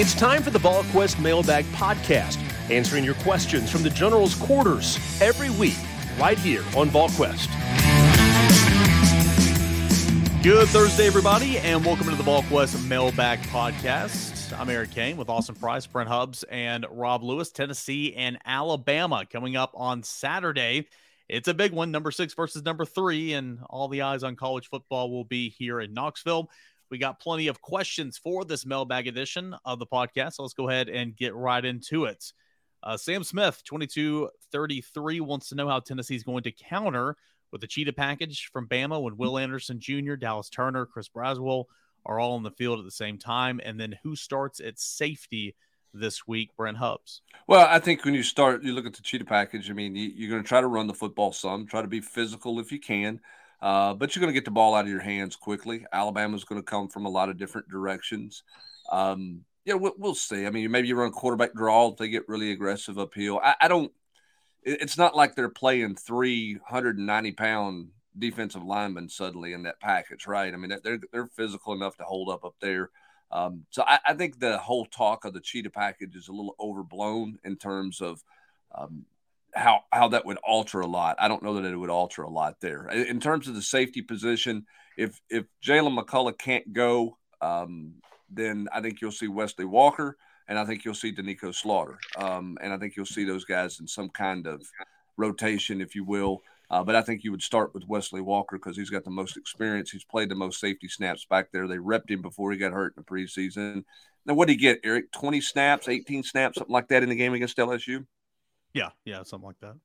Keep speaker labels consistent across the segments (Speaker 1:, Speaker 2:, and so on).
Speaker 1: It's time for the VolQuest Mailbag Podcast, answering your questions from the General's quarters every week, right here on VolQuest. Good Thursday, everybody, and welcome to the VolQuest Mailbag Podcast. I'm Eric Kane with Austin Price, Brent Hubbs, and Rob Lewis. Tennessee and Alabama coming up on Saturday. It's a big one, number six versus number three, and all the eyes on college football will be here in Knoxville. We got plenty of questions for this mailbag edition of the podcast. So let's go ahead and get right into it. Uh, Sam Smith, 2233, wants to know how Tennessee is going to counter with the cheetah package from Bama when Will Anderson Jr., Dallas Turner, Chris Braswell are all on the field at the same time. And then who starts at safety this week, Brent Hubbs?
Speaker 2: Well, I think when you start, you look at the cheetah package. I mean, you, are going to try to run the football some, try to be physical if you can. Uh, but you're going to get the ball out of your hands quickly. Alabama's going to come from a lot of different directions. Um, yeah, we'll, we'll, see. I mean, maybe you run quarterback draw if they get really aggressive uphill. I, I don't. It's not like they're playing 390 pound defensive linemen suddenly in that package, right? I mean, they're they're physical enough to hold up up there. Um, so I, I, think the whole talk of the cheetah package is a little overblown in terms of um, how how that would alter a lot. I don't know that it would alter a lot there. In terms of the safety position, if if Jaylen McCollough can't go, um, then I think you'll see Wesley Walker, and I think you'll see Doneiko Slaughter, um, and I think you'll see those guys in some kind of rotation, if you will. Uh, but I think you would start with Wesley Walker because he's got the most experience. He's played the most safety snaps back there. They repped him before he got hurt in the preseason. Now, what did he get, Eric? 20 snaps, 18 snaps, something like that in the game against LSU?
Speaker 1: Yeah, yeah, something like that.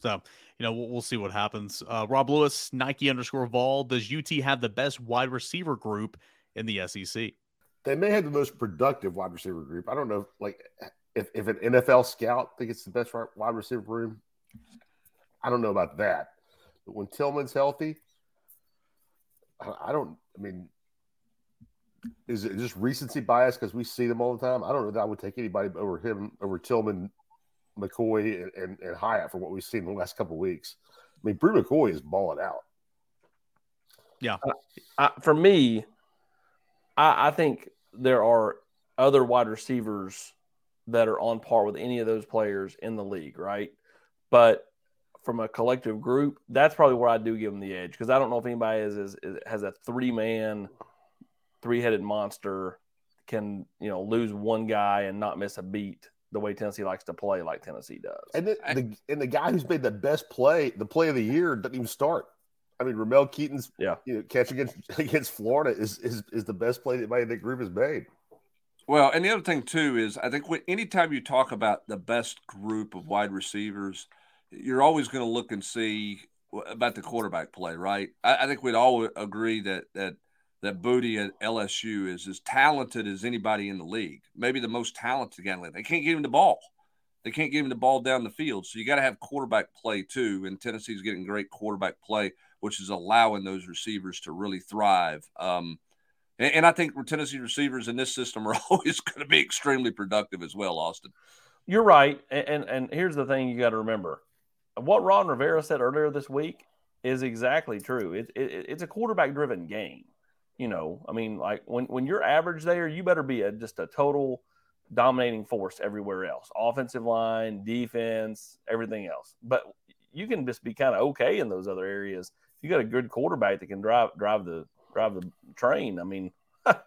Speaker 1: So, you know, we'll, we'll see what happens. Uh, Rob Lewis, Nike underscore Vol. Does UT have the best wide receiver group in the SEC?
Speaker 3: They may have the most productive wide receiver group. I don't know, like if, if an NFL scout think it's the best wide receiver room. I don't know about that. But when Tillman's healthy, I don't. I mean, is it just recency bias because we see them all the time? I don't know that I would take anybody over him over Tillman McCoy and, and, and Hyatt for what we've seen in the last couple weeks. I mean, Bru McCoy is balling out.
Speaker 1: Yeah.
Speaker 4: Uh, I, for me, I, I think there are other wide receivers that are on par with any of those players in the league, right? But from a collective group, that's probably where I do give them the edge because I don't know if anybody is, is, is has a three man, three headed monster can you know lose one guy and not miss a beat the way Tennessee likes to play, like Tennessee does.
Speaker 3: And the, the, and the guy who's made the best play, the play of the year, doesn't even start. I mean, Ramel Keyton's
Speaker 4: yeah.
Speaker 3: you know, catch against against Florida is, is is the best play that anybody in the group has made.
Speaker 2: Well, and the other thing too is I think when, anytime you talk about the best group of wide receivers, you're always going to look and see about the quarterback play, right? I, I think we'd all agree that that that Boutte at LSU is as talented as anybody in the league, maybe the most talented guy in the league. They can't give him the ball. They can't give him the ball down the field. So you got to have quarterback play too. And Tennessee's getting great quarterback play, which is allowing those receivers to really thrive. Um, and, and I think Tennessee receivers in this system are always going to be extremely productive as well, Austin.
Speaker 4: You're right. And, and, here's the thing you got to remember what Ron Rivera said earlier this week is exactly true. It, it, it's a quarterback driven game you know, I mean, like when when you're average there, you better be a, just a total dominating force everywhere else, offensive line, defense, everything else. But you can just be kind of okay in those other areas. You got a good quarterback that can drive drive the drive the train. I mean, it,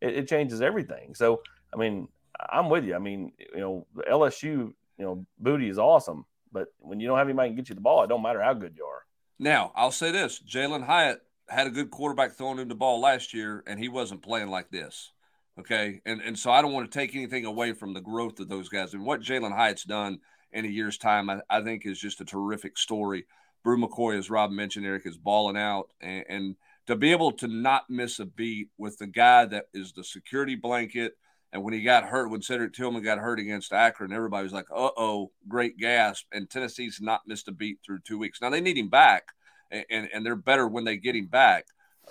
Speaker 4: it changes everything. So, I mean, I'm with you. I mean, you know, the LSU, you know, Boutte is awesome, but when you don't have anybody can get you the ball, it don't matter how good you are.
Speaker 2: Now, I'll say this: Jalin Hyatt had a good quarterback throwing him the ball last year, and he wasn't playing like this. Okay, and and so I don't want to take anything away from the growth of those guys. And what Jalin Hyatt's done in a year's time, I, I think is just a terrific story. Bru McCoy, as Rob mentioned, Eric is balling out, and, and to be able to not miss a beat with the guy that is the security blanket. And when he got hurt, when Cedric Tillman got hurt against Akron, everybody was like, "Uh oh, great gasp!" And Tennessee's not missed a beat through two weeks. Now they need him back, and, and they're better when they get him back.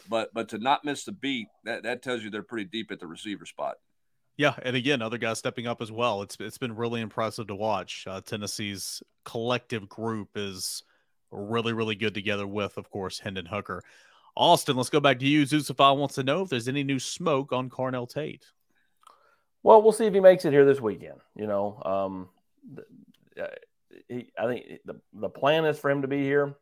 Speaker 2: But but to not miss the beat, that, that tells you they're pretty deep at the receiver spot.
Speaker 1: Yeah, and again, other guys stepping up as well. It's it's been really impressive to watch. Uh, Tennessee's collective group is really really good together with, of course, Hendon Hooker. Austin, let's go back to you. Zusafal wants to know if there's any new smoke on Carnell Tate.
Speaker 4: Well, we'll see if he makes it here this weekend. You know, um, uh, he, I think the the plan is for him to be here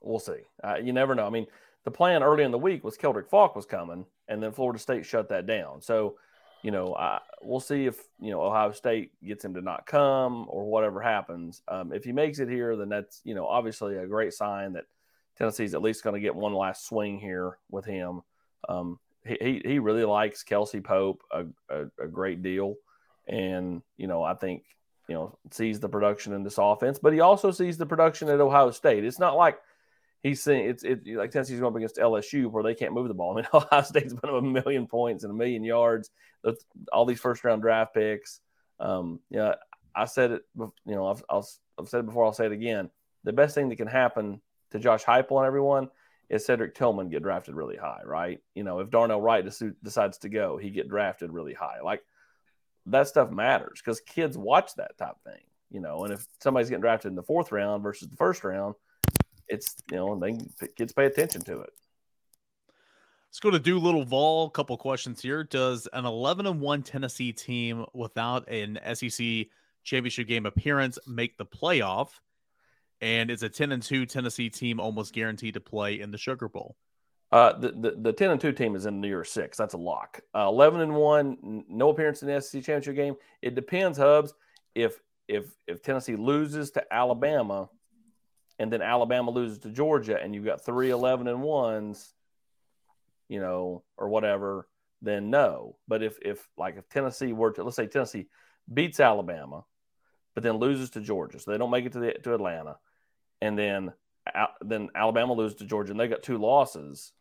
Speaker 4: we'll see. Uh, you never know. I mean, the plan early in the week was Keldrick Faulk was coming, and then Florida State shut that down. So, you know, I, we'll see if you know Ohio State gets him to not come or whatever happens. Um, if he makes it here, then that's you know obviously a great sign that Tennessee's at least going to get one last swing here with him. Um, he, he really likes Kelsey Pope a, a, a great deal, and you know I think you know sees the production in this offense, but he also sees the production at Ohio State. It's not like he's saying it's it like Tennessee's going up against LSU where they can't move the ball. I mean, Ohio State's put up a million points and a million yards. All these first round draft picks. Um, yeah, I said it. You know, I've, I've, I've said it before. I'll say it again. The best thing that can happen to Josh Heupel and everyone is Cedric Tillman get drafted really high, right? You know, if Darnell Wright decides to go, he get drafted really high. Like that stuff matters because kids watch that type thing. You know, and if somebody's getting drafted in the fourth round versus the first round it's you know and they kids pay attention to it.
Speaker 1: Let's go to Doolittle Vol. A couple questions here. Does an 11 and 1 Tennessee team without an SEC championship game appearance make the playoff? And is a 10 and 2 Tennessee team almost guaranteed to play in the Sugar Bowl?
Speaker 4: Uh, the, the, the 10 and 2 team is in the year six. That's a lock. Uh, 11 and 1, no appearance in the SEC championship game. It depends, Hubs. If if if Tennessee loses to Alabama, and then Alabama loses to Georgia, and you've got three 11 and ones, you know, or whatever, then no. But if, if like if Tennessee were to, let's say Tennessee beats Alabama, but then loses to Georgia, so they don't make it to the, to Atlanta, and then then Alabama loses to Georgia, and they got two losses,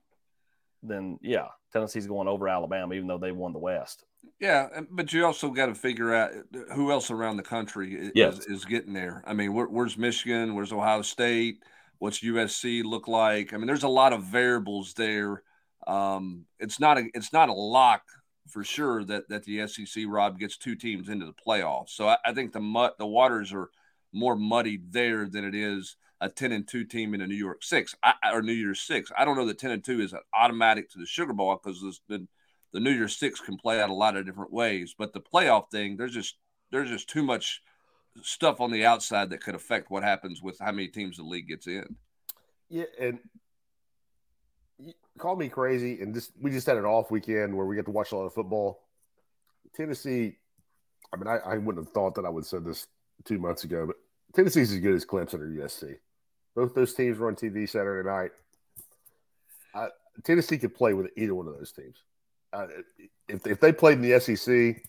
Speaker 4: then yeah, Tennessee's going over Alabama, even though they won the West.
Speaker 2: Yeah, but you also got to figure out uh, who else around the country is, yes. is getting there. I mean, where, where's Michigan? Where's Ohio State? What's USC look like? I mean, there's a lot of variables there. Um, it's not a it's not a lock for sure that that the SEC Rob gets two teams into the playoffs. So I, I think the mud the waters are more muddied there than it is a ten and two team in a New York Six I, or New Year's Six. I don't know that ten and two is an automatic to the Sugar Bowl because there's the New Year's Six can play out a lot of different ways. But the playoff thing, there's just there's just too much stuff on the outside that could affect what happens with how many teams the league gets in.
Speaker 3: Yeah, and call me crazy, and just we just had an off weekend where we get to watch a lot of football. Tennessee, I mean, I, I wouldn't have thought that I would say this two months ago, but Tennessee's as good as Clemson or USC. Both those teams were on TV Saturday night. I, Tennessee could play with either one of those teams uh, if if they played in the SEC,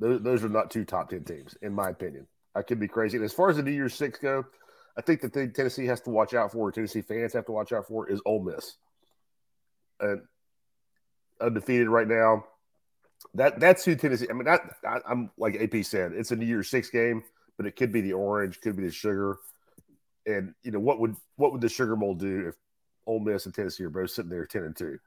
Speaker 3: those, those are not two top ten teams, in my opinion. I could be crazy. And as far as the New Year's Six go, I think the thing Tennessee has to watch out for, Tennessee fans have to watch out for, is Ole Miss. And undefeated right now. That that's who Tennessee. I mean, I, am like AP said, it's a New Year's Six game, but it could be the orange, could be the sugar. And you know what would what would the Sugar Bowl do if Ole Miss and Tennessee are both sitting there ten and two?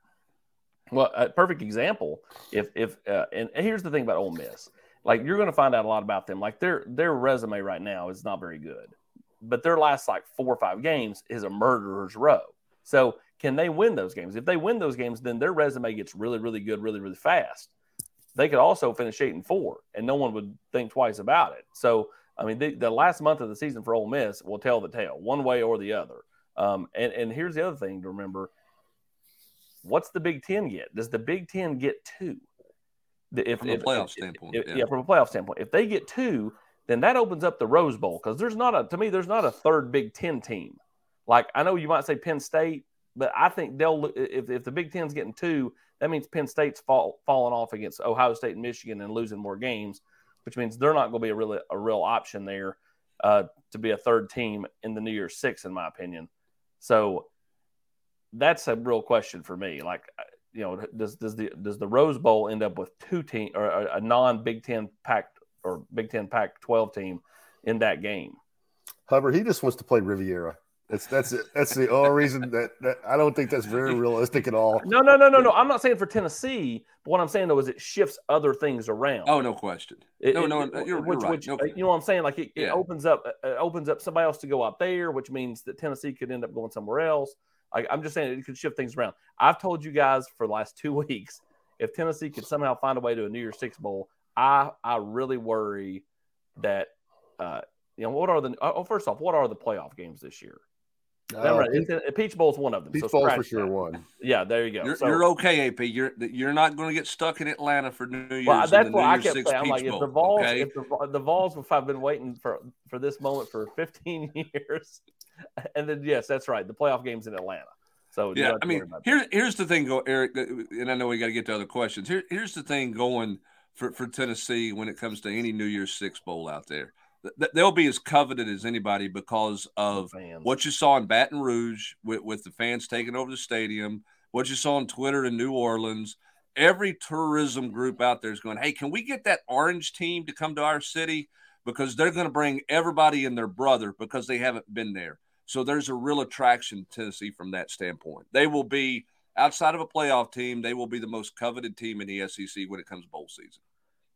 Speaker 4: Well, a perfect example. If if uh, and here's the thing about Ole Miss, like you're going to find out a lot about them. Like their their resume right now is not very good, but their last like four or five games is a murderer's row. So can they win those games? If they win those games, then their resume gets really really good really really fast. They could also finish eight and four, and no one would think twice about it. So I mean, the, the last month of the season for Ole Miss will tell the tale, one way or the other. Um, and and here's the other thing to remember what's the Big Ten get? Does the Big Ten get two?
Speaker 2: If, from if, a playoff if, standpoint,
Speaker 4: if, yeah. yeah, from a playoff standpoint, if they get two, then that opens up the Rose Bowl because there's not a to me there's not a third Big Ten team. Like I know you might say Penn State, but I think they'll if if the Big Ten's getting two, that means Penn State's fall, falling off against Ohio State and Michigan and losing more games. Which means they're not going to be a really a real option there uh, to be a third team in the New Year's Six, in my opinion. So that's a real question for me. Like, uh, you know, does does the does the Rose Bowl end up with two team or a, a non Big Ten Pac or Big Ten Pac twelve team in that game?
Speaker 3: Hubbard, he just wants to play Riviera. That's that's it. That's the only reason that, that I don't think that's very realistic at all.
Speaker 4: No, no, no, no, no. I'm not saying for Tennessee, but what I'm saying though is it shifts other things around.
Speaker 2: Oh, no question.
Speaker 4: It,
Speaker 2: no,
Speaker 4: it,
Speaker 2: no,
Speaker 4: it,
Speaker 2: you're,
Speaker 4: which,
Speaker 2: you're right.
Speaker 4: which
Speaker 2: no,
Speaker 4: you know what I'm saying? Like it, it opens up, uh, it opens up somebody else to go out there, which means that Tennessee could end up going somewhere else. Like I'm just saying, it could shift things around. I've told you guys for the last two weeks, if Tennessee could somehow find a way to a New Year's Six bowl, I I really worry that uh, you know what are the oh first off, what are the playoff games this year? Remember,
Speaker 3: Uh,
Speaker 4: it's, uh, Peach Bowl's one of them.
Speaker 3: Peach
Speaker 4: so
Speaker 3: Bowl's for sure
Speaker 4: that.
Speaker 3: one.
Speaker 4: Yeah, there you go.
Speaker 2: You're,
Speaker 4: So-
Speaker 2: you're okay, AP. You're you're not going to get stuck in Atlanta for New Year's.
Speaker 4: Well, that's
Speaker 2: the
Speaker 4: what I
Speaker 2: Year's
Speaker 4: kept saying. I'm
Speaker 2: Peach
Speaker 4: like, if the Vols,
Speaker 2: okay?
Speaker 4: if the, the Vols, if I've been waiting for for this moment for 15 years, and then yes, that's right, the playoff games in Atlanta. So
Speaker 2: Yeah, I mean,
Speaker 4: about that.
Speaker 2: here, here's the thing, go Eric, and I know we got to get to other questions. Here, here's the thing going for, for Tennessee when it comes to any New Year's Six bowl out there. Th- th- They'll be as coveted as anybody because of
Speaker 4: Fans.
Speaker 2: what you saw in Baton Rouge with, with the fans taking over the stadium, what you saw on Twitter in New Orleans. Every tourism group out there is going, hey, can we get that orange team to come to our city? Because they're going to bring everybody and their brother because they haven't been there. So there's a real attraction to Tennessee from that standpoint. They will be outside of a playoff team, they will be the most coveted team in the SEC when it comes to bowl season.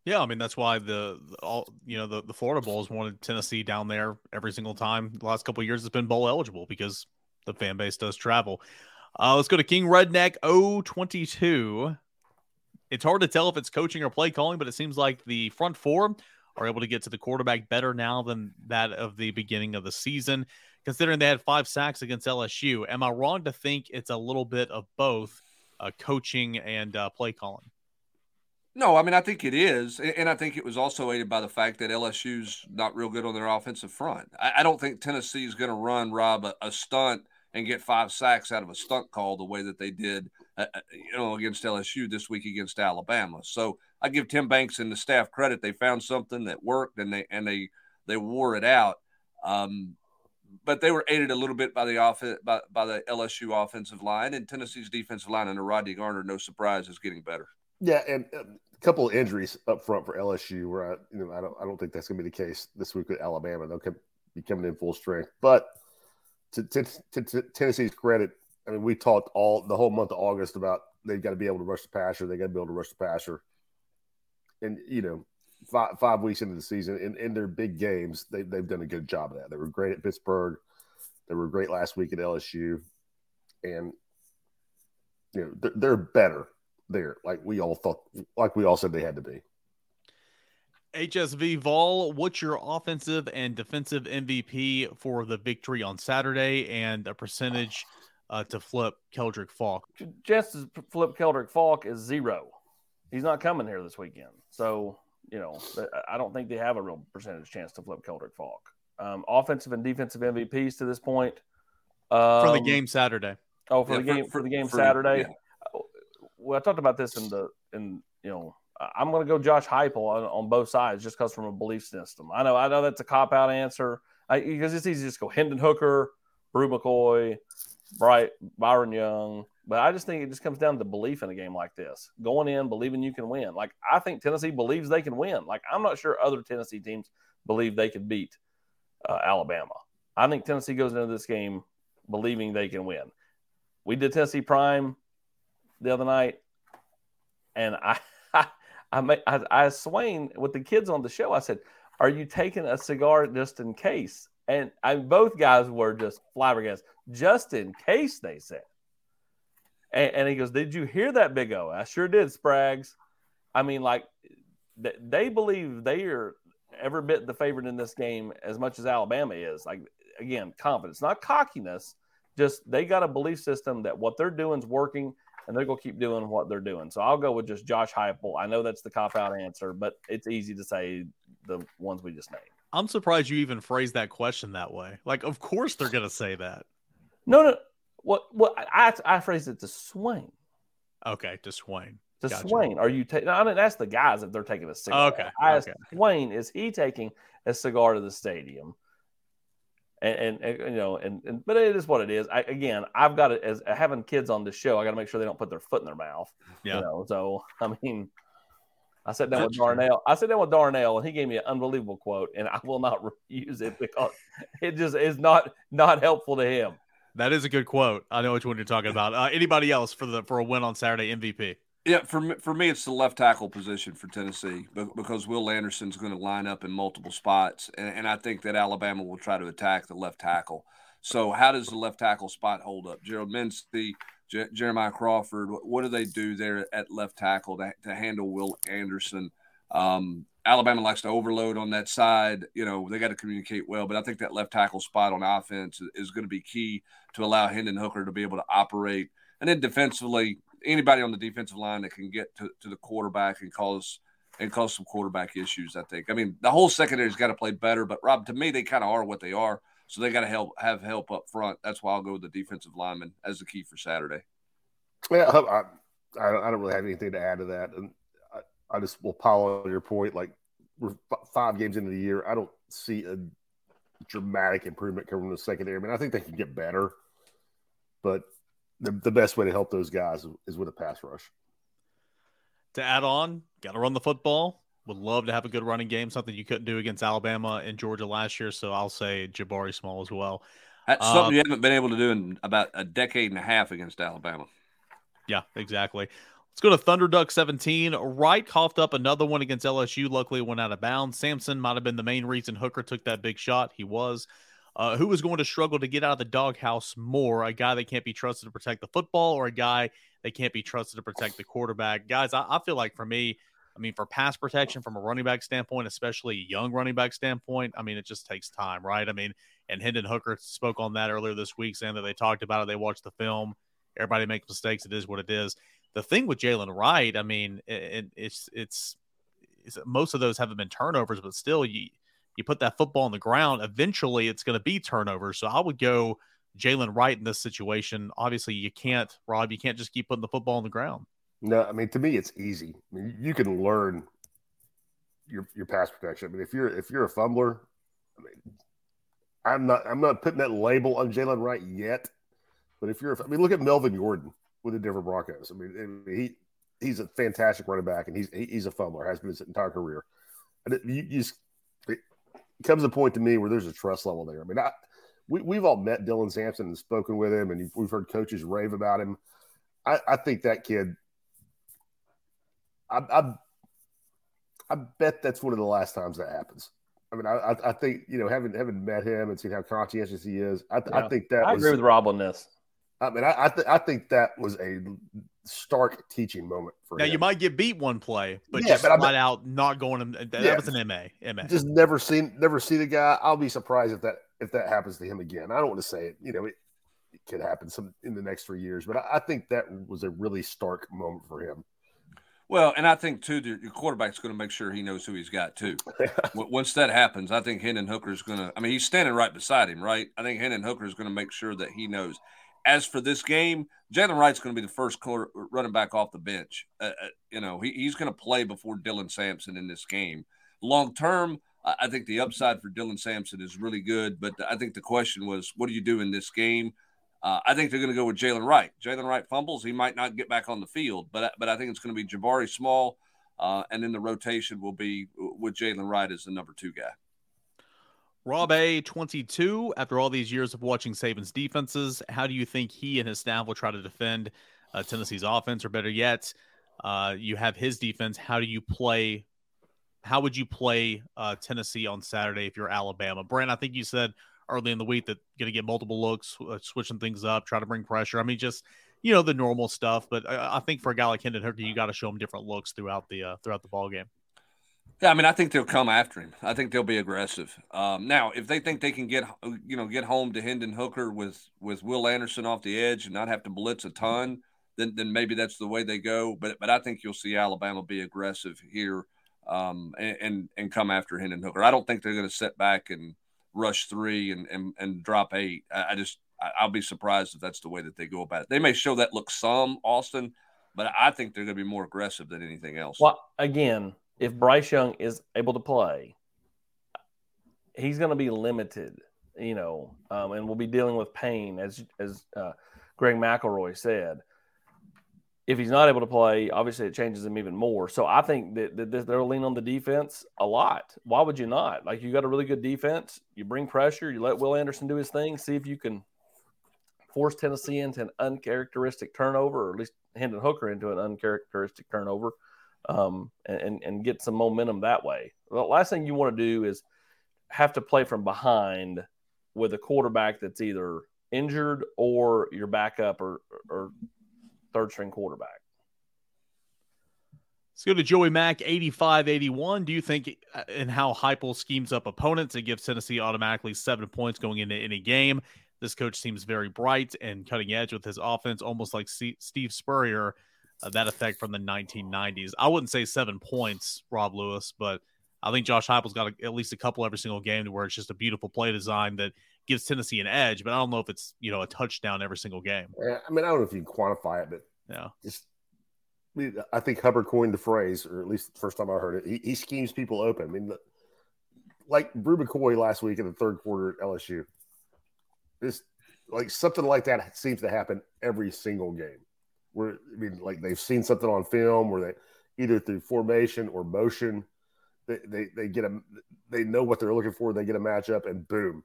Speaker 1: Yeah, I mean that's why the, the all you know the, the Florida Bowls wanted Tennessee down there every single time. The last couple of years, it's been bowl eligible because the fan base does travel. Uh, let's go to King Redneck 022. It's hard to tell if it's coaching or play calling, but it seems like the front four are able to get to the quarterback better now than that of the beginning of the season. Considering they had five sacks against LSU, am I wrong to think it's a little bit of both uh, coaching and uh, play calling?
Speaker 2: No, I mean I think it is, and I think it was also aided by the fact that LSU's not real good on their offensive front. I, don't think Tennessee is going to run Rob a, a stunt and get five sacks out of a stunt call the way that they did, uh, uh, you know, against LSU this week against Alabama. So I give Tim Banks and the staff credit; they found something that worked, and they and they they wore it out. Um, but they were aided a little bit by the off by, by the LSU offensive line and Tennessee's defensive line under Rodney Garner. No surprise, is getting better.
Speaker 3: Yeah, and um, a couple of injuries up front for LSU. Where I, you know, I don't, I don't think that's going to be the case this week with Alabama. They'll be coming in full strength. But to, to, to, to Tennessee's credit, I mean, we talked all the whole month of August about they've got to be able to rush the passer. They got to be able to rush the passer. And you know, five five weeks into the season, in, in their big games, they they've done a good job of that. They were great at Pittsburgh. They were great last week at LSU, and you know they're, they're better there, like we all thought, like we all said they had to be.
Speaker 1: HSV Vol, what's your offensive and defensive MVP for the victory on Saturday and a percentage uh, to flip Keldrick Faulk?
Speaker 4: just as Flip Keldrick Faulk is zero. He's not coming here this weekend. So, you know, I don't think they have a real percentage chance to flip Keldrick Faulk. Um, offensive and defensive MVPs to this point. Um,
Speaker 1: For the game Saturday.
Speaker 4: Oh, for
Speaker 2: Yeah,
Speaker 4: the game
Speaker 2: for-
Speaker 4: for, the game
Speaker 2: for-
Speaker 4: Saturday.
Speaker 2: yeah.
Speaker 4: Well, I talked about this in the in you know I'm going to go Josh Heupel on, on both sides just because from a belief system. I know I know that's a cop out answer because it's easy to just go Hendon Hooker, Bru McCoy, Bright Byron Young, but I just think it just comes down to belief in a game like this. Going in, believing you can win. Like I think Tennessee believes they can win. Like I'm not sure other Tennessee teams believe they could beat uh, Alabama. I think Tennessee goes into this game believing they can win. We did Tennessee Prime the other night, and I, I, I, I Swain with the kids on the show. I said, "Are you taking a cigar just in case?" And I, both guys were just flabbergasted. Just in case, they said. And, and he goes, "Did you hear that, Big O?" I sure did, Sprags. I mean, like th- they believe they are every bit the favorite in this game as much as Alabama is. Like again, confidence, not cockiness. Just they got a belief system that what they're doing is working, and they're gonna keep doing what they're doing. So I'll go with just Josh Heupel. I know that's the cop out answer, but it's easy to say the ones we just named.
Speaker 1: I'm surprised you even phrased that question that way. Like, of course they're going to say that.
Speaker 4: No, no. What? What? I I phrased it to Swain.
Speaker 1: Okay, to Swain.
Speaker 4: to
Speaker 1: Gotcha.
Speaker 4: Swain. Are you taking? I didn't ask the guys if they're taking a cigar.
Speaker 1: Okay,
Speaker 4: I asked
Speaker 1: okay.
Speaker 4: Swain, is he taking a cigar to the stadium? And, and, and, you know, and, and but it is what it is. I again, I've got it as having kids on the show. I got to make sure they don't put their foot in their mouth.
Speaker 1: Yeah.
Speaker 4: You know, so I mean, I sat down with
Speaker 1: That's true.
Speaker 4: Darnell. I sat down with Darnell, and he gave me an unbelievable quote, and I will not re- use it because it just is not not helpful to him.
Speaker 1: That is a good quote. I know which one you're talking about. Uh, anybody else for the for a win on Saturday MVP?
Speaker 2: Yeah, for me, for me, it's the left tackle position for Tennessee because Will Anderson's going to line up in multiple spots, and, and I think that Alabama will try to attack the left tackle. So, how does the left tackle spot hold up? Gerald Mincey, J- Jeremiah Crawford, what, do they do there at left tackle to, to handle Will Anderson? Um, Alabama likes to overload on that side. You know, they got to communicate well, but I think that left tackle spot on offense is going to be key to allow Hendon Hooker to be able to operate. And then defensively, anybody on the defensive line that can get to, to the quarterback and cause and cause some quarterback issues. I think. I mean, the whole secondary's got to play better. But Rob, to me, they kind of are what they are. So they got to help have help up front. That's why I'll go with the defensive lineman as the key for Saturday.
Speaker 3: Yeah, I, I, I don't really have anything to add to that, and I, I just will pile on your point. Like we're five games into the year, I don't see a dramatic improvement coming from the secondary. I mean, I think they can get better, but the, the best way to help those guys is with a pass rush.
Speaker 1: To add on, got to run the football. Would love to have a good running game, something you couldn't do against Alabama and Georgia last year. So I'll say Jabari Small as well.
Speaker 2: That's
Speaker 1: Uh,
Speaker 2: something you haven't been able to do in about a decade and a half against Alabama.
Speaker 1: Yeah, exactly. Let's go to Thunder Duck 17. Wright coughed up another one against LSU. Luckily, it went out of bounds. Sampson might have been the main reason Hooker took that big shot. He was. Uh, who is going to struggle to get out of the doghouse more? A guy that can't be trusted to protect the football or a guy that can't be trusted to protect the quarterback? Guys, I, I feel like for me, I mean, for pass protection from a running back standpoint, especially young running back standpoint, I mean, it just takes time, right? I mean, and Hendon Hooker spoke on that earlier this week, saying that they talked about it, they watched the film. Everybody makes mistakes. It is what it is. The thing with Jalen Wright, I mean, it, it's, it's it's most of those haven't been turnovers, but still, you you put that football on the ground, eventually it's going to be turnovers. So I would go Jalen Wright in this situation. Obviously, you can't, Rob, you can't just keep putting the football on the ground.
Speaker 3: No, I mean to me it's easy. I mean you can learn your your pass protection. I mean if you're if you're a fumbler, I mean I'm not I'm not putting that label on Jalen Wright yet. But if you're I mean look at Melvin Gordon with the Denver Broncos. I mean, he he's a fantastic running back and he's he's a fumbler, has been his entire career. And you, you just comes a point to me where there's a trust level there. I mean, I we, we've all met Dylan Sampson and spoken with him, and we've heard coaches rave about him. I, I think that kid I, I, I bet that's one of the last times that happens. I mean, I, I, think you know, having having met him and seen how conscientious he is, I,
Speaker 4: Yeah.
Speaker 3: I think that
Speaker 4: I
Speaker 3: was.
Speaker 4: agree with Rob on this.
Speaker 3: I mean, I I, th- I think that was a stark teaching moment for
Speaker 1: Now
Speaker 3: him.
Speaker 1: you might get beat one play, but
Speaker 3: Yeah,
Speaker 1: just
Speaker 3: but I
Speaker 1: flat out not going. That, that
Speaker 3: Yeah.
Speaker 1: was an MA. MA.
Speaker 3: just never seen never see the guy. I'll be surprised if that if that happens to him again. I don't want to say it. You know, it, it could happen some in the next three years, but I, I think that was a really stark moment for him.
Speaker 2: Well, and I think too, the, your quarterback's going to make sure he knows who he's got too. Once that happens, I think Hendon Hooker's going to. I mean, he's standing right beside him, right? I think Hendon Hooker is going to make sure that he knows. As for this game, Jalen Wright's going to be the first quarter, running back off the bench. Uh, uh, you know, he, he's going to play before Dylan Sampson in this game. Long term, I think the upside for Dylan Sampson is really good, but I think the question was, what do you do in this game? Uh, I think they're going to go with Jalen Wright. Jalen Wright fumbles, he might not get back on the field, but but I think it's going to be Jabari Small, uh, and then the rotation will be with Jalen Wright as the number two guy.
Speaker 1: Rob A, 22. After all these years of watching Saban's defenses, how do you think he and his staff will try to defend uh, Tennessee's offense? Or better yet, uh, you have his defense. How do you play? How would you play uh, Tennessee on Saturday if you're Alabama? Brent, I think you said early in the week that going to get multiple looks, uh, switching things up, try to bring pressure. I mean, just you know the normal stuff. But I, I think for a guy like Hendon Hooker, you got to show him different looks throughout the uh, throughout the ball game.
Speaker 2: Yeah, I mean, I think they'll come after him. I think they'll be aggressive. Um, now, if they think they can get you know get home to Hendon Hooker with with Will Anderson off the edge and not have to blitz a ton, then then maybe that's the way they go. But but I think you'll see Alabama be aggressive here um, and, and and come after Hendon Hooker. I don't think they're going to sit back and rush three and and, and drop eight. I, I just I, I'll be surprised if that's the way that they go about it. They may show that look some Austin, but I think they're going to be more aggressive than anything else.
Speaker 4: Well, again, if Bryce Young is able to play, he's going to be limited, you know, um, and we'll be dealing with pain, as as uh, Greg McElroy said. If he's not able to play, obviously it changes him even more. So I think that, that they'll lean on the defense a lot. Why would you not? Like you got a really good defense, you bring pressure, you let Will Anderson do his thing, see if you can force Tennessee into an uncharacteristic turnover, or at least Hendon Hooker into an uncharacteristic turnover, um, and and get some momentum that way. The last thing you want to do is have to play from behind with a quarterback that's either injured or your backup or, or third string quarterback.
Speaker 1: Let's go to Joey Mack, 85 81. Do you think in uh, how Heupel schemes up opponents, it gives Tennessee automatically seven points going into any game? This coach seems very bright and cutting edge with his offense, almost like C- Steve Spurrier, uh, that effect from the 1990s. I wouldn't say seven points, Rob Lewis, but I think Josh Heupel's got a, at least a couple every single game to where it's just a beautiful play design that gives Tennessee an edge. But I don't know if it's you know a touchdown every single game.
Speaker 3: Yeah, I mean, I don't know if you can quantify it, but
Speaker 1: yeah,
Speaker 3: just I, think Hubbard coined the phrase, or at least the first time I heard it. He, he schemes people open. I mean, like Bru McCoy last week in the third quarter at LSU. This like something like that seems to happen every single game. Where I mean, like they've seen something on film where they either through formation or motion they, they, they get a they know what they're looking for. They get a matchup, and boom,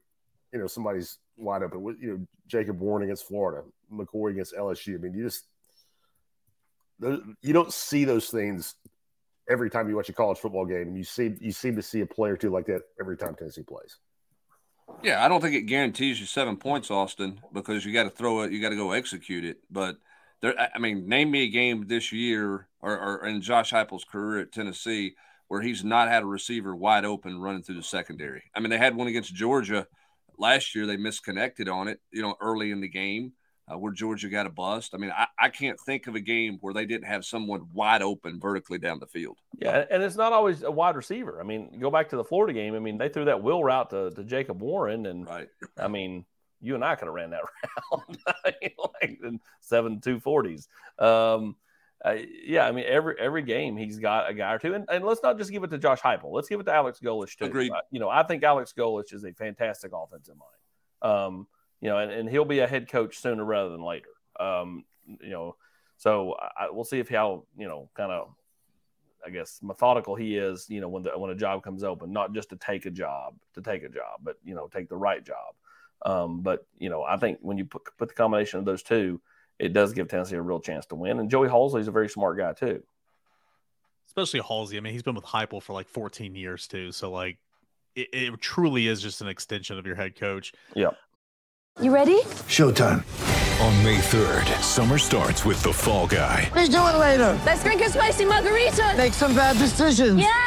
Speaker 3: you know somebody's wide open. You know Jacob Warren against Florida, McCoy against LSU. I mean, you just you don't see those things every time you watch a college football game. And you see you seem to see a play or two like that every time Tennessee plays.
Speaker 2: Yeah, I don't think it guarantees you seven points, Austin, because you got to throw it, you got to go execute it. But there, I mean, name me a game this year or, or in Josh Heupel's career at Tennessee where he's not had a receiver wide open running through the secondary. I mean, they had one against Georgia last year. They misconnected on it, you know, early in the game uh, where Georgia got a bust. I mean, I, I can't think of a game where they didn't have someone wide open vertically down the field.
Speaker 4: Yeah, and it's not always a wide receiver. I mean, go back to the Florida game. I mean, they threw that wheel route to, to Jacob Warren, and
Speaker 2: right.
Speaker 4: I mean, you and I could have ran that round like in seven two forties. Um, uh, yeah, I mean every every game he's got a guy or two, and, and let's not just give it to Josh Heupel. Let's give it to Alex Golesh too.
Speaker 2: Agreed.
Speaker 4: Uh, you know, I think Alex Golesh is a fantastic offensive mind. Um, you know, and, and he'll be a head coach sooner rather than later. Um, you know, so I, we'll see if how you know kind of I guess methodical he is. You know, when the when a job comes open, not just to take a job to take a job, but you know, take the right job. Um, but you know, I think when you put put the combination of those two it does give Tennessee a real chance to win. And Joey Halzle's a very smart guy too.
Speaker 1: Especially Halsey. I mean, he's been with Heupel for like 14 years too. So like, it, it truly is just an extension of your head coach.
Speaker 4: Yeah.
Speaker 5: You ready?
Speaker 6: Showtime. On May 3rd, summer starts with The Fall Guy.
Speaker 7: Let's do it later.
Speaker 5: Let's drink a spicy margarita.
Speaker 7: Make some bad decisions.
Speaker 5: Yes.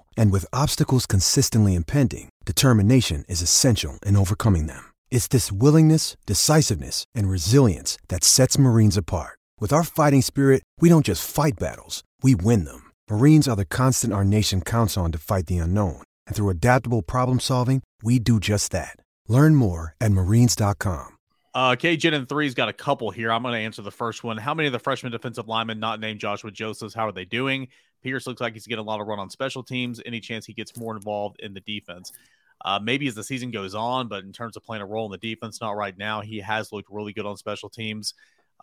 Speaker 8: and with obstacles consistently impending, determination is essential in overcoming them. It's this willingness, decisiveness, and resilience that sets Marines apart. With our fighting spirit, we don't just fight battles, we win them. Marines are the constant our nation counts on to fight the unknown, and through adaptable problem solving, we do just that. Learn more at marines.com.
Speaker 1: Uh, KGen and three's got a couple here. I'm going to answer the first one. How many of the freshman defensive linemen not named Joshua Josephs? How are they doing? Pearce looks like he's getting a lot of run on special teams. Any chance he gets more involved in the defense? Uh, maybe as the season goes on, but in terms of playing a role in the defense, not right now. He has looked really good on special teams.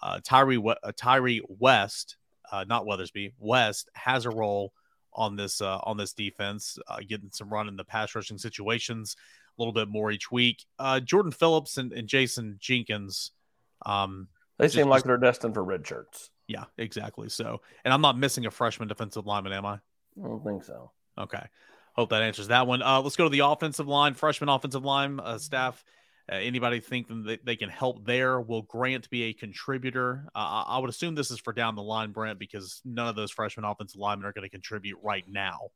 Speaker 1: Uh, Tyree uh, Tyree West, uh, not Weathersby West, has a role on this uh, on this defense, uh, getting some run in the pass rushing situations a little bit more each week. Uh, Jordan Phillips and, and Jason Jenkins, um,
Speaker 4: they just, seem like they're destined for red shirts.
Speaker 1: Yeah, exactly. So, and I'm not missing a freshman defensive lineman, am I?
Speaker 4: I don't think so.
Speaker 1: Okay. Hope that answers that one. Uh, let's go to the offensive line, freshman offensive line uh, staff. Uh, anybody think that they can help there? Will Grant be a contributor? Uh, I would assume this is for down the line, Brent, because none of those freshman offensive linemen are going to contribute right now.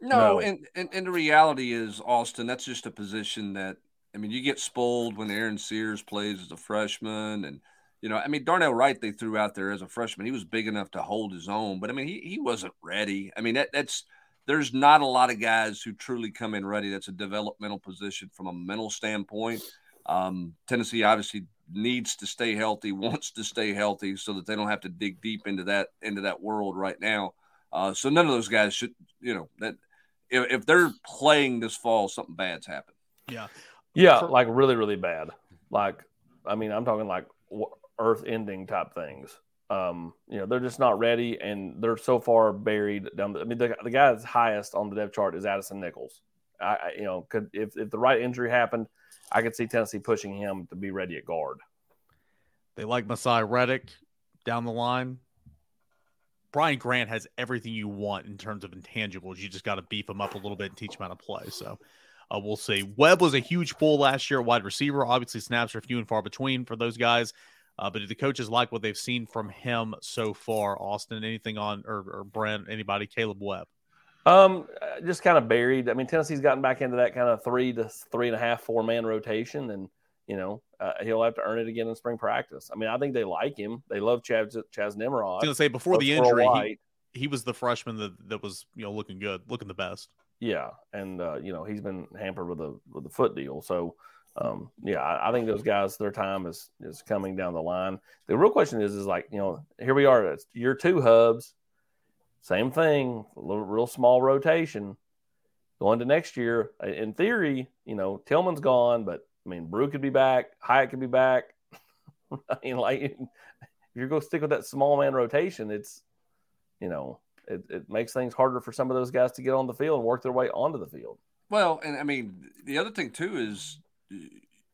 Speaker 2: No, no. And, and, and the reality is, Austin, that's just a position that I mean, you get spoiled when Aaron Sears plays as a freshman, and you know, I mean, Darnell Wright they threw out there as a freshman. He was big enough to hold his own, but I mean, he he wasn't ready. I mean, that that's there's not a lot of guys who truly come in ready. That's a developmental position from a mental standpoint. Um, Tennessee obviously needs to stay healthy, wants to stay healthy, so that they don't have to dig deep into that into that world right now. Uh, so none of those guys should, you know, that if, if they're playing this fall, something bad's happened.
Speaker 1: Yeah,
Speaker 4: yeah, For, like really, really bad. Like, I mean, I'm talking like earth-ending type things. Um, you know, they're just not ready, and they're so far buried down. The, I mean, the, the guy that's highest on the depth chart is Addison Nichols. I, I, you know, could if if the right injury happened, I could see Tennessee pushing him to be ready at guard.
Speaker 1: They like Masai Reddick down the line. Brian Grant has everything you want in terms of intangibles. You just got to beef him up a little bit and teach him how to play. So uh, we'll see. Webb was a huge pull last year, wide receiver. Obviously, snaps are few and far between for those guys. Uh, but do the coaches like what they've seen from him so far? Austin, anything on or, or Brent, anybody? Kaleb Webb.
Speaker 4: Um, uh, just kind of buried. I mean, Tennessee's gotten back into that kind of three to three and a half, four man rotation, and you know uh, he'll have to earn it again in spring practice. I mean, I think they like him. They love Chas Chas Nimrod. I
Speaker 1: was gonna say before the injury, he, he, was the freshman that, that was you know looking good, looking the best.
Speaker 4: Yeah, and uh, you know he's been hampered with the with the foot deal. So um, yeah, I, I, think those guys, their time is is coming down the line. The real question is, is like you know, here we are, it's year two hubs, same thing, a little real small rotation. Going to next year, in theory, you know, Tillman's gone, but I mean, Bru could be back, Hyatt could be back. I mean, like if you're going to stick with that small man rotation, it's you know, it, it makes things harder for some of those guys to get on the field and work their way onto the field.
Speaker 2: Well, and I mean, the other thing too is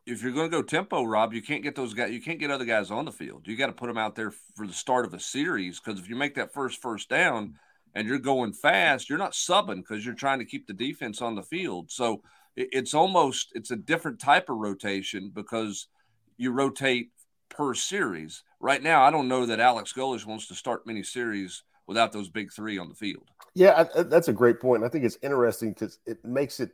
Speaker 2: if you're going to go tempo, Rob, you can't get those guys. You can't get other guys on the field. You got to put them out there for the start of a series because if you make that first first down and you're going fast, you're not subbing because you're trying to keep the defense on the field. So it's almost it's a different type of rotation because you rotate per series. Right now, I don't know that Alex Golesh wants to start many series without those big three on the field.
Speaker 3: Yeah, I, that's a great point. I think it's interesting because it makes it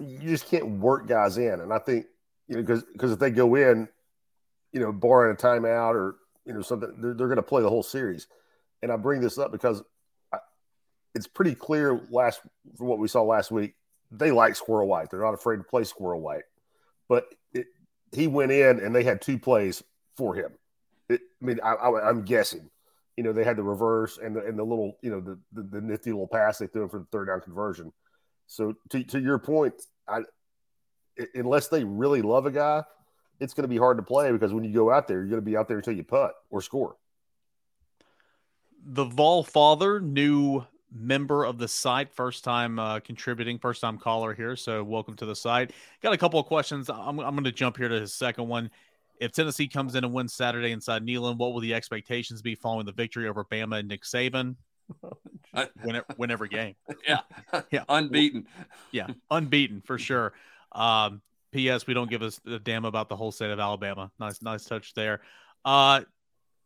Speaker 3: you just can't work guys in, and I think you know because because if they go in, you know, barring a timeout or you know something, they're, they're going to play the whole series. And I bring this up because I, it's pretty clear last from what we saw last week, they like Squirrel White. They're not afraid to play Squirrel White, but it, he went in and they had two plays for him. It, I mean, I, am guessing you know, they had the reverse and the, and the little, you know, the, the, the nifty little pass they threw him for the third down conversion. So to, to your point, I, unless they really love a guy, it's going to be hard to play because when you go out there, you're going to be out there until you putt or score.
Speaker 1: The Vol father, new member of the site, first time uh, contributing, first time caller here. So welcome to the site. Got a couple of questions. I'm, I'm going to jump here to his second one. If Tennessee comes in and wins Saturday inside Neyland, what will the expectations be following the victory over Bama and Nick Saban? win, win every game.
Speaker 2: yeah,
Speaker 1: yeah,
Speaker 2: unbeaten.
Speaker 1: Yeah, unbeaten for sure. Um, P.S. We don't give us a damn about the whole state of Alabama. Nice, nice touch there. Uh,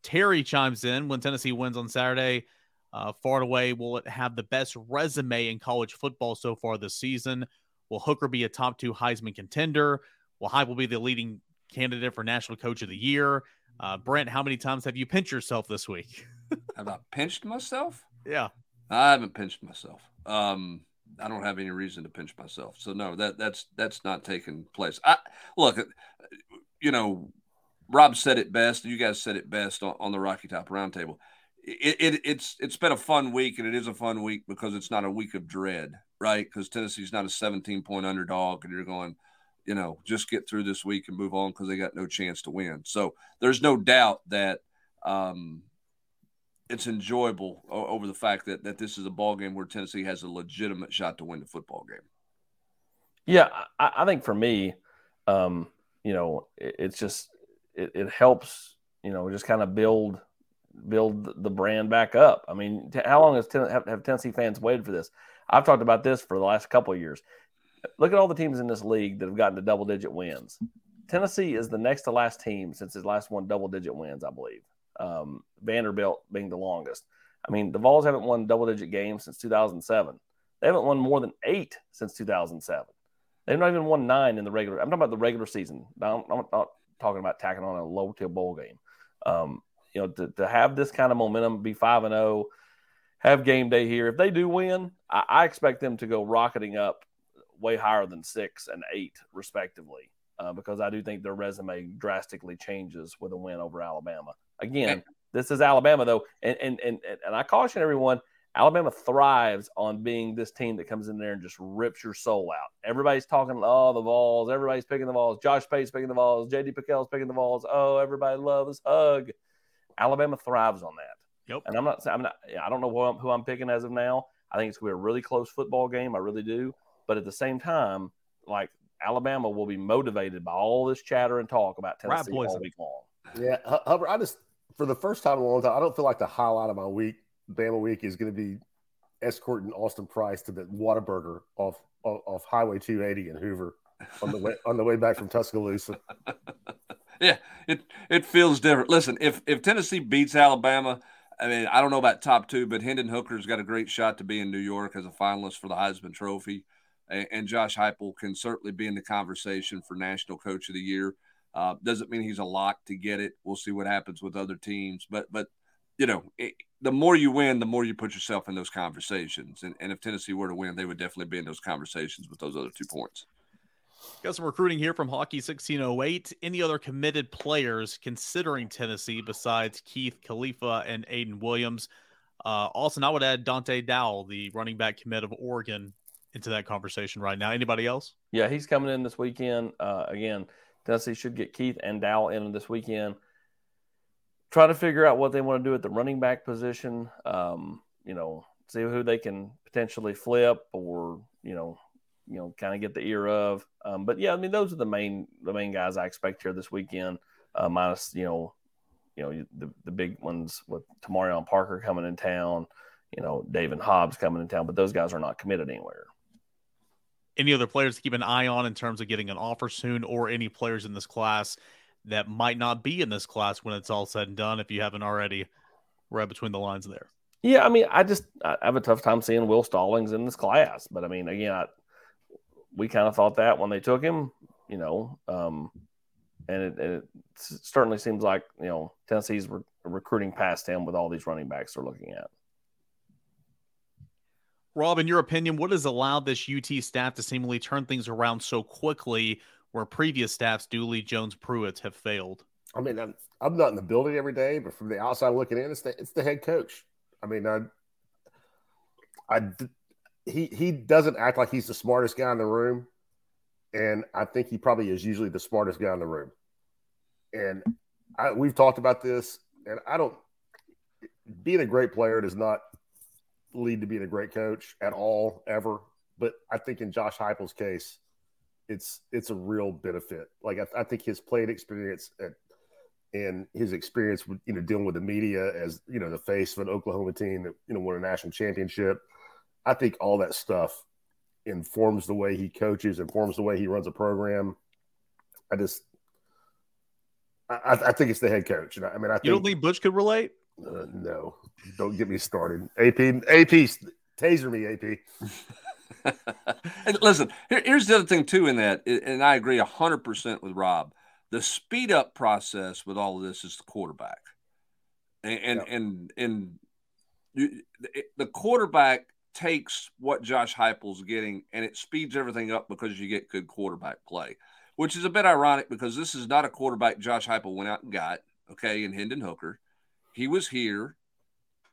Speaker 1: Terry chimes in when Tennessee wins on Saturday. Uh, far and away, will it have the best resume in college football so far this season? Will Hooker be a top two Heisman contender? Will Heupel be the leading candidate for National Coach of the Year. Uh, Brent, how many times have you pinched yourself this week?
Speaker 2: have I pinched myself?
Speaker 1: Yeah,
Speaker 2: I haven't pinched myself. Um, I don't have any reason to pinch myself. So no, that that's that's not taking place. I look, you know, Rob said it best. You guys said it best on, on the Rocky Top Roundtable. It, it, it's it's been a fun week, and it is a fun week because it's not a week of dread, right? Because Tennessee's not a 17 point underdog, and you're going, you know, just get through this week and move on because they got no chance to win. So there's no doubt that um, it's enjoyable over the fact that that this is a ball game where Tennessee has a legitimate shot to win the football game.
Speaker 4: Yeah, I, I think for me, um, you know, it, it's just it, it helps, you know, just kind of build build the brand back up. I mean, how long has ten, have, have Tennessee fans waited for this? I've talked about this for the last couple of years look at all the teams in this league that have gotten to double digit wins. Tennessee is the next to last team since his last one double digit wins, I believe. Um, Vanderbilt being the longest. I mean, the Vols haven't won double digit games since 2007. They haven't won more than eight since 2007. They've not even won nine in the regular. I'm talking about the regular season. I'm, I'm not talking about tacking on a low tier bowl game. Um, you know, to, to have this kind of momentum, be five and zero, oh, have game day here. If they do win, I, I, expect them to go rocketing up way higher than six and eight, respectively, uh, because I do think their resume drastically changes with a win over Alabama. Again, this is Alabama though, and and and and I caution everyone. Alabama thrives on being this team that comes in there and just rips your soul out. Everybody's talking, oh, the Vols. Everybody's picking the Vols. Josh Pate's picking the Vols. J.D. PicKell's picking the Vols. Oh, everybody loves hug. Alabama thrives on that.
Speaker 1: Yep.
Speaker 4: And I'm not. I'm not. I don't know who I'm, who I'm picking as of now. I think it's going to be a really close football game. I really do. But at the same time, like Alabama will be motivated by all this chatter and talk about Tennessee all week long.
Speaker 3: Yeah, Hubbard. I just for the first time in a long time, I don't feel like the highlight of my week, Bama week, is going to be escorting Austin Price to the Whataburger off, off, off Highway 280 in Hoover on the way on the way back from Tuscaloosa.
Speaker 2: yeah, it it feels different. Listen, if if Tennessee beats Alabama, I mean, I don't know about top two, but Hendon Hooker's got a great shot to be in New York as a finalist for the Heisman Trophy, and, and Josh Heupel can certainly be in the conversation for National Coach of the Year. Uh, doesn't mean he's a lock to get it. We'll see what happens with other teams. But but you know, it, the more you win, the more you put yourself in those conversations. And, and if Tennessee were to win, they would definitely be in those conversations with those other two points.
Speaker 1: Got some recruiting here from Hockey 1608. Any other committed players considering Tennessee besides Keith Khalifa and Aiden Williams? Uh, also, I would add Dante Dowell, the running back commit of Oregon, into that conversation right now. Anybody else?
Speaker 4: Yeah, he's coming in this weekend. Uh, again, Tennessee should get Keith and Dowell in this weekend. Try to figure out what they want to do at the running back position. Um, you know, see who they can potentially flip or you know, you know, kind of get the ear of. Um, but yeah, I mean, those are the main the main guys I expect here this weekend. Uh, minus you know, you know the the big ones with Tamarion Parker coming in town. You know, David Hobbs coming in town, but those guys are not committed anywhere
Speaker 1: any other players to keep an eye on in terms of getting an offer soon, or any players in this class that might not be in this class when it's all said and done, if you haven't already read between the lines there?
Speaker 4: Yeah, I mean, I just I have a tough time seeing Will Stallings in this class, but I mean, again, I, we kind of thought that when they took him, you know, um, and it, it, certainly seems like you know Tennessee's re- recruiting past him with all these running backs they're looking at.
Speaker 1: Rob, in your opinion, what has allowed this UT staff to seemingly turn things around so quickly where previous staffs, Dooley, Jones, Pruitt, have failed?
Speaker 3: I mean, I'm, I'm not in the building every day, but from the outside looking in, it's the, it's the head coach. I mean, I, I, he, he doesn't act like he's the smartest guy in the room. And I think he probably is usually the smartest guy in the room. And I, we've talked about this, and I don't, being a great player does not lead to being a great coach at all ever. But I think in Josh Heupel's case, it's it's a real benefit. Like I, I think his playing experience at, and his experience with you know dealing with the media as you know the face of an Oklahoma team that you know won a national championship. I think all that stuff informs the way he coaches, informs the way he runs a program. I just, I, I think it's the head coach. And I, I mean, I think,
Speaker 1: you don't think Butch could relate?
Speaker 3: Uh, no, don't get me started. AP, AP, taser me, AP.
Speaker 2: and listen, here, here's the other thing too. In that, and I agree hundred percent with Rob. The speed up process with all of this is the quarterback, and and and, and you, the quarterback takes what Josh Heupel's getting, and it speeds everything up because you get good quarterback play, which is a bit ironic because this is not a quarterback Josh Heupel went out and got. Okay, and Hendon Hooker he was here.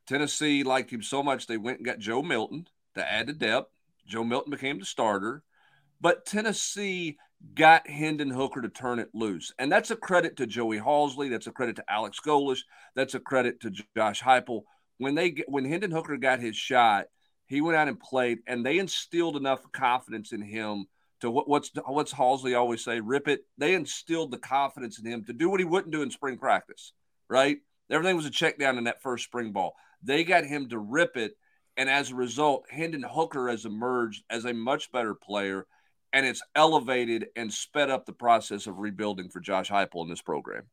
Speaker 2: Tennessee liked him so much they went and got Joe Milton to add to depth. Joe Milton became the starter, but Tennessee got Hendon Hooker to turn it loose, and that's a credit to Joey Halzle. That's a credit to Alex Golesh. That's a credit to Josh Heupel. When they when Hendon Hooker got his shot, he went out and played, and they instilled enough confidence in him to what, what's what's Halzle always say, rip it. They instilled the confidence in him to do what he wouldn't do in spring practice, right? Everything was a check down in that first spring ball. They got him to rip it. And as a result, Hendon Hooker has emerged as a much better player. and it's elevated and sped up the process of rebuilding for Josh Heupel in this program.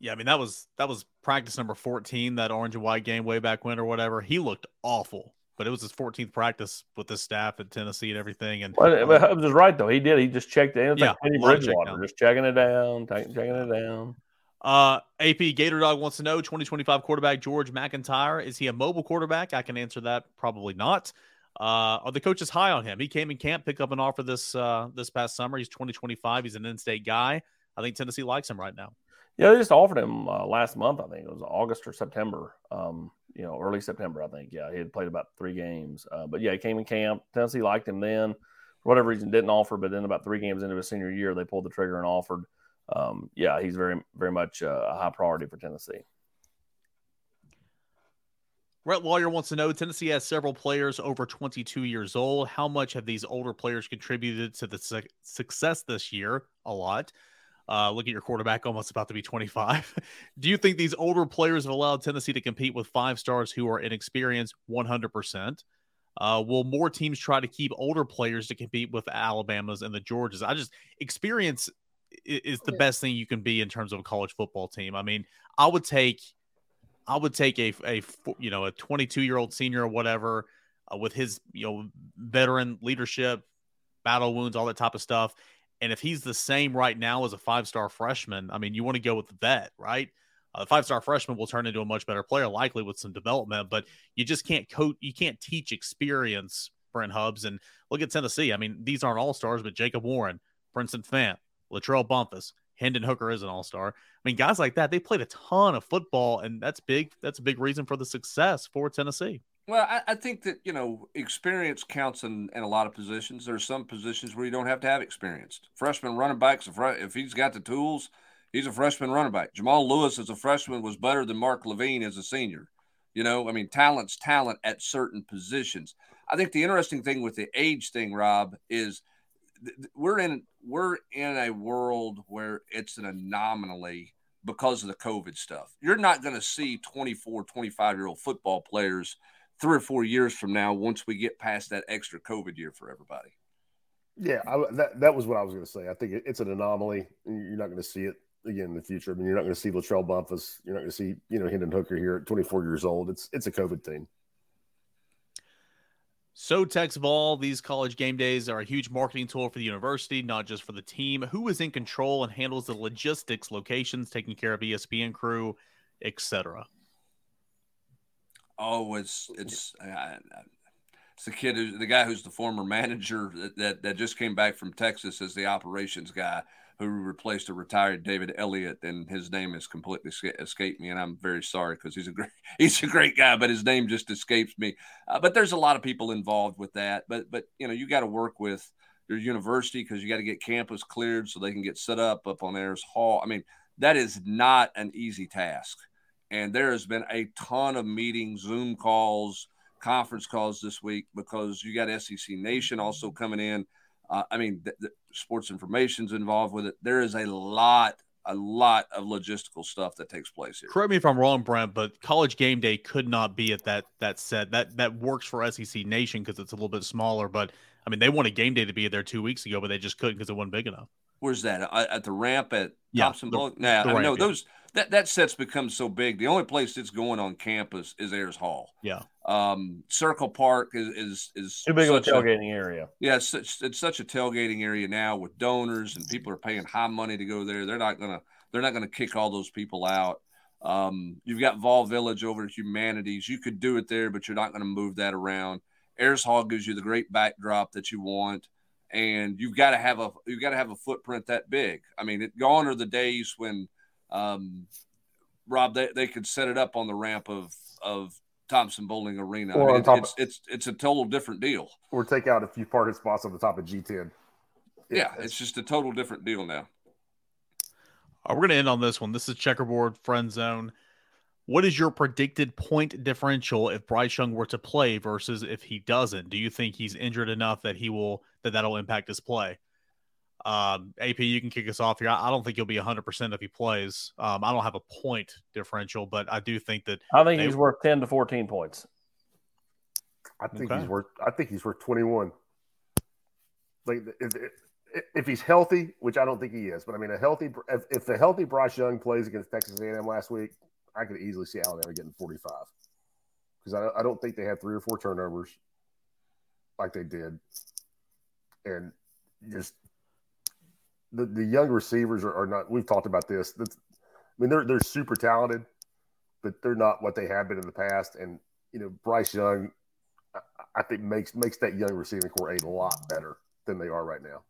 Speaker 1: Yeah, I mean that was that was practice number 14, that orange and white game way back when or whatever. He looked awful, but it was his 14th practice with the staff at Tennessee and everything. And
Speaker 4: Well, but Hubbs is right though. He did. He just checked it. It
Speaker 1: Yeah,
Speaker 4: like Teddy
Speaker 1: a lot of
Speaker 4: Bridgewater,
Speaker 1: checkdown.
Speaker 4: just checking it down, checking it down.
Speaker 1: Uh, AP Gator Dog wants to know 2025 quarterback George MacIntyre. Is he a mobile quarterback? I can answer that. Probably not. Uh, are the coaches high on him? He came in camp, picked up an offer this uh, this past summer. He's 2025. He's an in-state guy. I think Tennessee likes him right now.
Speaker 4: Yeah, they just offered him uh, last month. I think it was August or September. Um, you know, early September. I think. Yeah, he had played about three games. Uh, but yeah, he came in camp. Tennessee liked him then. For whatever reason, didn't offer. But then about three games into his senior year, they pulled the trigger and offered. Um, yeah, he's very, very much uh, a high priority for Tennessee.
Speaker 1: Brett Lawyer wants to know Tennessee has several players over 22 years old. How much have these older players contributed to the su- success this year? A lot. Uh, look at your quarterback, almost about to be 25. Do you think these older players have allowed Tennessee to compete with five stars who are inexperienced 100%? Uh, will more teams try to keep older players to compete with Alabamas and the Georgias? I just experience is the best thing you can be in terms of a college football team. I mean, I would take I would take a a you know a 22 year old senior or whatever uh, with his you know veteran leadership, battle wounds, all that type of stuff. And if he's the same right now as a five star freshman, I mean, you want to go with the vet, right? A five star freshman will turn into a much better player, likely with some development. But you just can't coach, you can't teach experience, Brent Hubbs And look at Tennessee. I mean, these aren't all stars, but Jacob Warren, Princeton Fant, Latrell Bumpus, Hendon Hooker is an all star. I mean, guys like that, they played a ton of football, and that's big. That's a big reason for the success for Tennessee.
Speaker 2: Well, I, I think that you know experience counts in, in a lot of positions. There's some positions where you don't have to have experience. Freshman running backs, if, he's got the tools, he's a freshman running back. Jamal Lewis as a freshman was better than Mark Levine as a senior. You know, I mean, talent's talent at certain positions. I think the interesting thing with the age thing, Rob, is th- we're in we're in a world where it's an anomaly because of the COVID stuff. You're not going to see 24, 25 year old football players three or four years from now once we get past that extra COVID year for everybody.
Speaker 3: Yeah, I, that that was what I was going to say. I think it, it's an anomaly. You're not going to see it again in the future. I mean, you're not going to see Latrell Bumpus. You're not going to see you know Hendon Hooker here at 24 years old. It's it's a COVID thing.
Speaker 1: So Tex Ball, these college game days are a huge marketing tool for the university, not just for the team. Who is in control and handles the logistics, locations, taking care of ESPN crew, etc.
Speaker 2: Oh, it's it's it's the kid who's the guy who's the former manager that, that that just came back from Texas as the operations guy who replaced a retired David Elliott, and his name has completely escaped me, and I'm very sorry because he's a great he's a great guy, but his name just escapes me. Uh, but there's a lot of people involved with that, but but you know you got to work with your university because you got to get campus cleared so they can get set up up on Ayers Hall. I mean that is not an easy task, and there has been a ton of meetings, Zoom calls, conference calls this week because you got SEC Nation also coming in. Uh, I mean, the, the sports information's involved with it. There is a lot, a lot of logistical stuff that takes place here.
Speaker 1: Correct me if I'm wrong, Brent, but college game day could not be at that that set. That that works for SEC Nation because it's a little bit smaller. But I mean, they wanted game day to be there two weeks ago, but they just couldn't because it wasn't big enough.
Speaker 2: Where's that Uh, at the ramp at
Speaker 1: Yeah,
Speaker 2: Thompson
Speaker 1: the-
Speaker 2: Bowl? Nah,
Speaker 1: the
Speaker 2: I know
Speaker 1: yeah.
Speaker 2: those that that set's become so big. The only place that's going on campus is Ayers Hall.
Speaker 1: Yeah.
Speaker 2: Um, Circle Park is is is
Speaker 4: Too big of a tailgating area.
Speaker 2: Yeah, it's such, it's such a tailgating area now with donors and people are paying high money to go there. They're not gonna they're not gonna kick all those people out. Um, you've got Vol Village over at Humanities. You could do it there, but you're not gonna move that around. Ayers Hall gives you the great backdrop that you want, and you've got to have a you've got to have a footprint that big. I mean, it, gone are the days when um, Rob they, they could set it up on the ramp of of Thompson Boling Arena.
Speaker 3: Or
Speaker 2: I
Speaker 3: on
Speaker 2: mean,
Speaker 3: top
Speaker 2: it's, it's it's a total different deal.
Speaker 3: Or take out a few parking spots on the top of G10.
Speaker 2: Yeah, it's just a total different deal now.
Speaker 1: Uh, we're going to end on this one. This is checkerboard friend zone. What is your predicted point differential if Bryce Young were to play versus if he doesn't? Do you think he's injured enough that he will that that'll impact his play? Um, AP, you can kick us off here. I, I don't think he'll be 100% if he plays. Um, I don't have a point differential, but I do think that
Speaker 4: I think
Speaker 1: they-
Speaker 4: he's worth ten to fourteen points.
Speaker 3: I think
Speaker 1: Okay.
Speaker 3: he's worth. I think he's worth 21. like if, if, if he's healthy, which I don't think he is, but I mean a healthy if, if the healthy Bryce Young plays against Texas A&M last week, I could easily see Alabama getting 45 because I, I don't think they had three or four turnovers like they did, and just the, the young receivers are, are not. We've talked about this. That's, I mean, they're they're super talented, but they're not what they have been in the past. And you know, Bryce Young, I, I think makes makes that young receiving core a lot better than they are right now.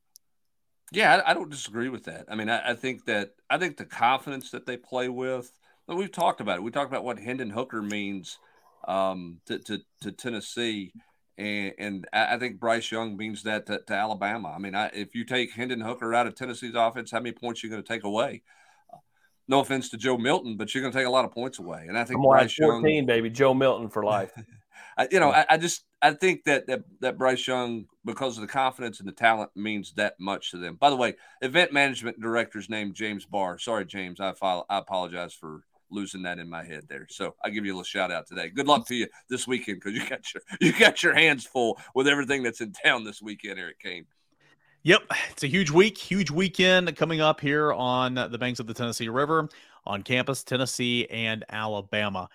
Speaker 2: Yeah, I, I don't disagree with that. I mean, I, I, think that I think the confidence that they play with. We've talked about it. We talked about what Hendon Hooker means um, to, to, to Tennessee, and, and I think Bryce Young means that to, to Alabama. I mean, I, if you take Hendon Hooker out of Tennessee's offense, how many points are you going to take away? Uh, no offense to Joe Milton, but you're going to take a lot of points away. And I think
Speaker 4: I'm Bryce 14, Young, baby, Joe Milton for life.
Speaker 2: I, you know, I, I, just I think that, that that Bryce Young, because of the confidence and the talent, means that much to them. By the way, event management director's name James Barr. Sorry, James, I file, I apologize for losing that in my head there. So I give you a little shout out today. Good luck to you this weekend because you got your you got your hands full with everything that's in town this weekend, Eric Kane.
Speaker 1: Yep, it's a huge week, huge weekend coming up here on the banks of the Tennessee River on campus, Tennessee and Alabama.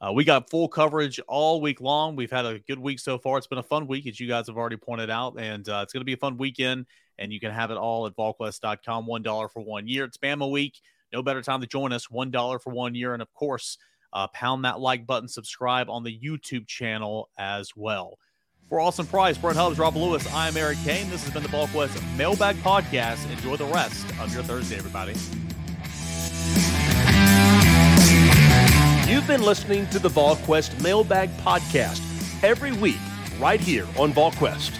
Speaker 1: Uh, we got full coverage all week long. We've had a good week so far. It's been a fun week, as you guys have already pointed out, and uh, it's going to be a fun weekend. And you can have it all at VolQuest.com. One dollar for one year. It's Bama week. No better time to join us. One dollar for one year, and of course, uh, pound that like button. Subscribe on the YouTube channel as well. For Austin Price, Brent Hubbs, Rob Lewis, I'm Eric Kane. This has been the VolQuest Mailbag Podcast. Enjoy the rest of your Thursday, everybody.
Speaker 9: You've been listening to the VolQuest Mailbag Podcast every week, right here on VolQuest.